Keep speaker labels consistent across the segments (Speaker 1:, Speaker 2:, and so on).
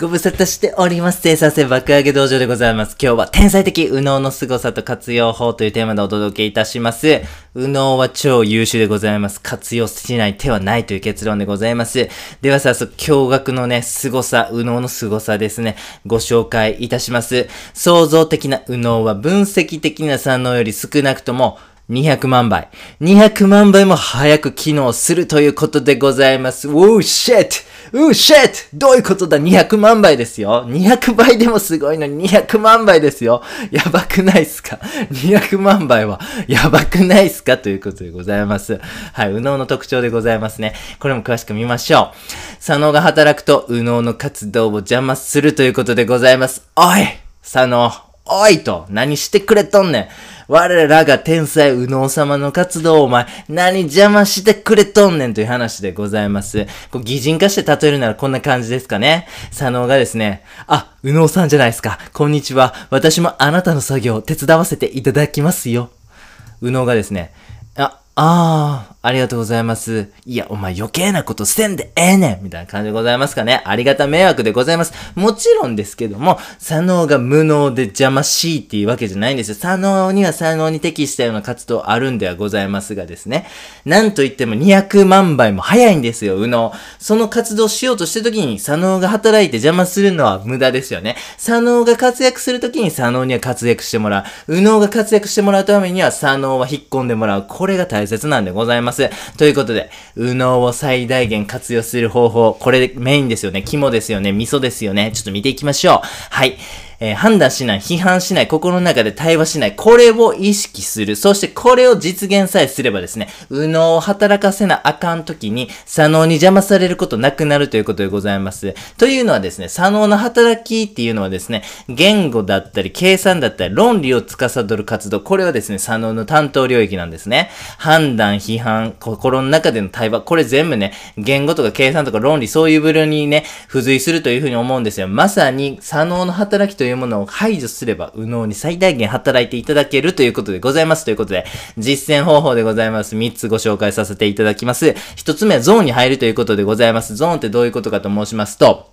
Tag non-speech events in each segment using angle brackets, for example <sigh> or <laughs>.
Speaker 1: ご無沙汰しております。生産性爆上げ道場でございます。今日は天才的右脳の凄さと活用法というテーマでお届けいたします。右脳は超優秀でございます。活用しない手はないという結論でございます。では早速、驚愕のね、凄さ、右脳の凄さですね、ご紹介いたします。創造的な右脳は分析的な三脳より少なくとも200万倍。200万倍も早く機能するということでございます。ウォーシェットうーシェットどういうことだ ?200 万倍ですよ。200倍でもすごいのに200万倍ですよ。やばくないっすか ?200 万倍はやばくないっすか？ということでございます。はい、右脳の特徴でございますね。これも詳しく見ましょう。左脳が働くと右脳の活動を邪魔するということでございます。おい左脳おいと何してくれとんねん我らが天才右脳様の活動をお前、何邪魔してくれとんねんという話でございます。こう擬人化して例えるならこんな感じですかね。佐野がですね、あ、右脳さんじゃないですか。こんにちは。私もあなたの作業を手伝わせていただきますよ。右脳がですね、あ、ああ、りがとうございます。いや、お前余計なことせんでええねんみたいな感じでございますかね。ありがた迷惑でございます。もちろんですけども、左脳が無能で邪魔しいっていうわけじゃないんですよ。左脳には左脳に適したような活動あるんではございますがですね。なんといっても200万倍も早いんですよ、右脳。その活動しようとしてる時に左脳が働いて邪魔するのは無駄ですよね。左脳が活躍する時に左脳には活躍してもらう。右脳が活躍してもらうためには左脳は引っ込んでもらう。これが大切なんでございます。ということで、右脳を最大限活用する方法、これメインですよね。肝ですよね。味噌ですよね。ちょっと見ていきましょう。はい。えー判断しない、批判しない、心の中で対話しない、これを意識する。そしてこれを実現さえすればですね、右脳を働かせなあかん時に、左脳に邪魔されることなくなるということでございます。というのはですね、左脳の働きっていうのはですね、言語だったり、計算だったり、論理を司る活動、これはですね、左脳の担当領域なんですね。判断、批判、心の中での対話、これ全部ね、言語とか計算とか論理、そういう部類にね、付随するというふうに思うんですよ。まさに、左脳の働きというというものを排除すれば、右脳に最大限働いていただけるということでございます。ということで、実践方法でございます。3つご紹介させていただきます。1つ目はゾーンに入るということでございます。ゾーンってどういうことかと申しますと、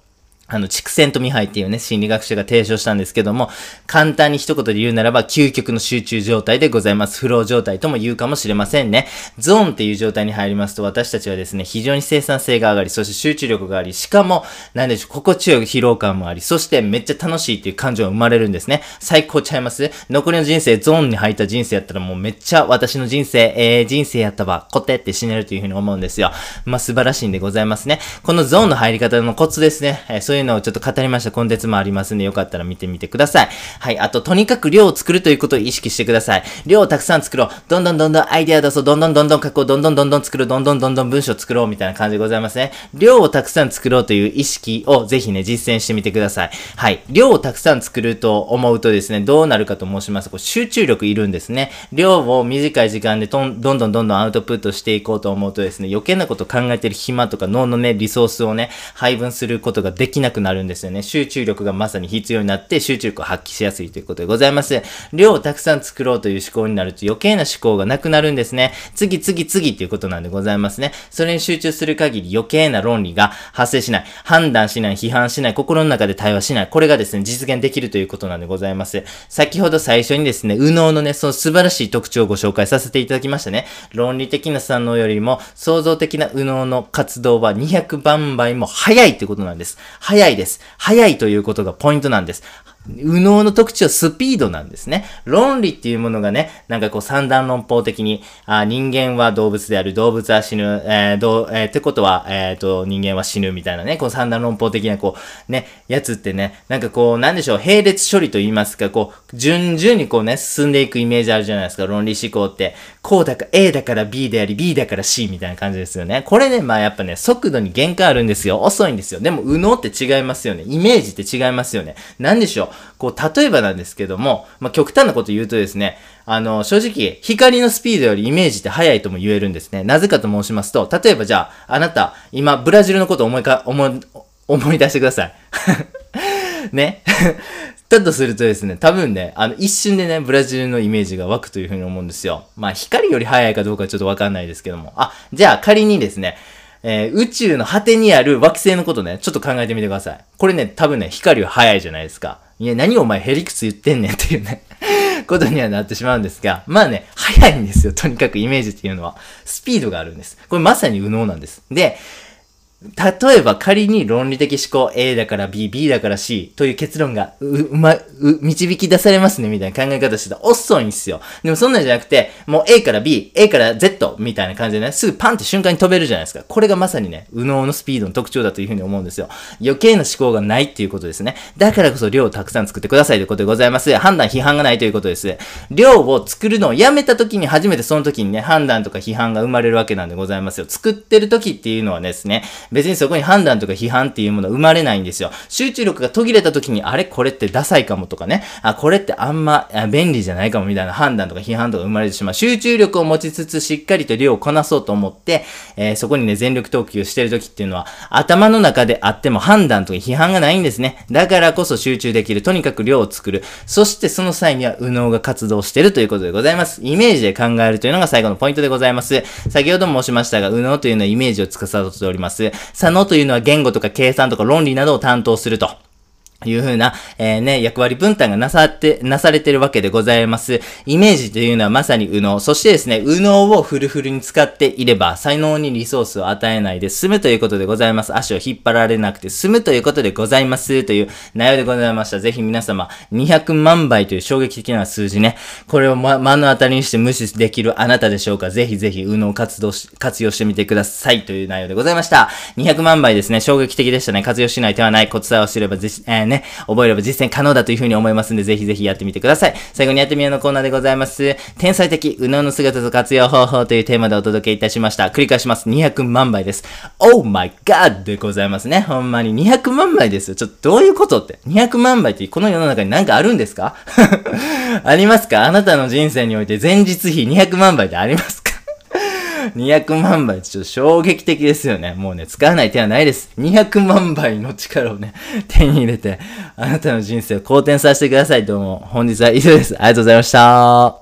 Speaker 1: あの、畜生とミハイっていうね、心理学者が提唱したんですけども、簡単に一言で言うならば、究極の集中状態でございます。フロー状態とも言うかもしれませんね。ゾーンっていう状態に入りますと、私たちはですね、非常に生産性が上がり、そして集中力があり、しかも、なんでしょう、心地よい疲労感もあり、そしてめっちゃ楽しいっていう感情が生まれるんですね。最高ちゃいます？残りの人生、ゾーンに入った人生やったらもうめっちゃ私の人生、えー、人生やったわ、コテって死ねるというふうに思うんですよ。まあ、素晴らしいんでございますね。このゾーンの入り方のコツですね。えーそういうのをちょっと語りましたコンテンツもありますんで、よかったら見てみてください。はい。あと、とにかく量を作るということを意識してください。量をたくさん作ろう。どんどんどんどんアイデア出そう。どんどんどんどん書こう。どんどんどんどん作ろう。どんどんどんどん文章作ろう。みたいな感じでございますね。量をたくさん作ろうという意識をぜひね、実践してみてください。はい。量をたくさん作ると思うとですね、どうなるかと申しますと、こう集中力いるんですね。量を短い時間でどんどんどんどんアウトプットしていこうと思うとですね、余計なこと考えてる暇とか脳のね、リソースをね、配分することができないなくなるんですよね。集中力がまさに必要になって集中力を発揮しやすいということでございます。量をたくさん作ろうという思考になると余計な思考がなくなるんですね。次次次っていうことなんでございますね。それに集中する限り余計な論理が発生しない。判断しない、批判しない、心の中で対話しない。これがですね、実現できるということなんでございます。先ほど最初にですね、右脳のね、その素晴らしい特徴をご紹介させていただきましたね。論理的な三脳よりも創造的な右脳の活動は200万倍も早いということなんです。早早いです。早いということがポイントなんです。右脳の特徴はスピードなんですね。論理っていうものがね、なんかこう三段論法的に、あ人間は動物である、動物は死ぬ、えー、どう、えー、ってことは、えっ、と、人間は死ぬみたいなね、こう三段論法的なこう、ね、やつってね、なんかこう、なんでしょう、並列処理と言いますか、こう、順々にこうね、進んでいくイメージあるじゃないですか、論理思考って。こうだか A だから B であり、B だから C みたいな感じですよね。これね、まあやっぱね、速度に限界あるんですよ。遅いんですよ。でも、右脳って違いますよね。イメージって違いますよね。なんでしょう？こう、例えばなんですけども、まあ極端なこと言うとですね、あの、正直、光のスピードよりイメージって速いとも言えるんですね。なぜかと申しますと、例えばじゃあ、あなた、今、ブラジルのことを思いか、思い、思い出してください。<laughs> ね。<laughs> だとするとですね、多分ね、あの、一瞬でね、ブラジルのイメージが湧くというふうに思うんですよ。まあ、光より速いかどうかちょっとわかんないですけども。あ、じゃあ仮にですね、えー、宇宙の果てにある惑星のことね、ちょっと考えてみてください。これね、多分ね、光は速いじゃないですか。いや、何お前ヘリクツ言ってんねんっていうね <laughs> ことにはなってしまうんですが、まあね、早いんですよ。とにかくイメージっていうのは。スピードがあるんです。これまさに右脳なんです。で、例えば仮に論理的思考 A だから B、B だから C という結論がう、うま、う、導き出されますねみたいな考え方してたら遅いんですよ。でもそんなんじゃなくて、もう A から B、A から Z みたいな感じでね、すぐパンって瞬間に飛べるじゃないですか。これがまさにね、右脳のスピードの特徴だというふうに思うんですよ。余計な思考がないっていうことですね。だからこそ量をたくさん作ってくださいということでございます。判断、批判がないということです。量を作るのをやめた時に初めてその時にね、判断とか批判が生まれるわけなんでございますよ。作ってる時っていうのはですね、別にそこに判断とか批判っていうものは生まれないんですよ。集中力が途切れた時に、あれ？これってダサいかもとかね、あ、これってあんま便利じゃないかもみたいな判断とか批判とか生まれてしまう。集中力を持ちつつしっかりと量をこなそうと思って、えー、そこにね、全力投球してる時っていうのは、頭の中であっても判断とか批判がないんですね。だからこそ集中できる。とにかく量を作る。そしてその際には右脳が活動してるということでございます。イメージで考えるというのが最後のポイントでございます。先ほども申しましたが、右脳というのはイメージを司っております。左脳というのは言語とか計算とか論理などを担当すると。いうふうな、えー、ね、役割分担がなさって、なされてるわけでございます。イメージというのはまさに右脳。そしてですね、右脳をフルフルに使っていれば、才能にリソースを与えないで済むということでございます。足を引っ張られなくて済むということでございます。という内容でございました。ぜひ皆様、200万倍という衝撃的な数字ね、これを、ま、目の当たりにして無視できるあなたでしょうか。ぜひぜひ、右脳活動し、活用してみてください。という内容でございました。200万倍ですね、衝撃的でしたね。活用しない手はない。コツさえを知れば、えー、ね、覚えれば実践可能だというふうに思いますんで、ぜひぜひやってみてください。最後にやってみようのコーナーでございます。天才的、右脳の姿と活用方法というテーマでお届けいたしました。繰り返します。200万倍です。Oh my god! でございますね。ほんまに200万倍ですよ。ちょっとどういうことって。200万倍ってこの世の中に何かあるんですか？<laughs> ありますか？あなたの人生において前日比200万倍ってありますか？200万倍、ちょっと衝撃的ですよね。もうね、使わない手はないです。200万倍の力をね、<laughs> 手に入れて、あなたの人生を好転させてください。どうも、本日は以上です。ありがとうございました。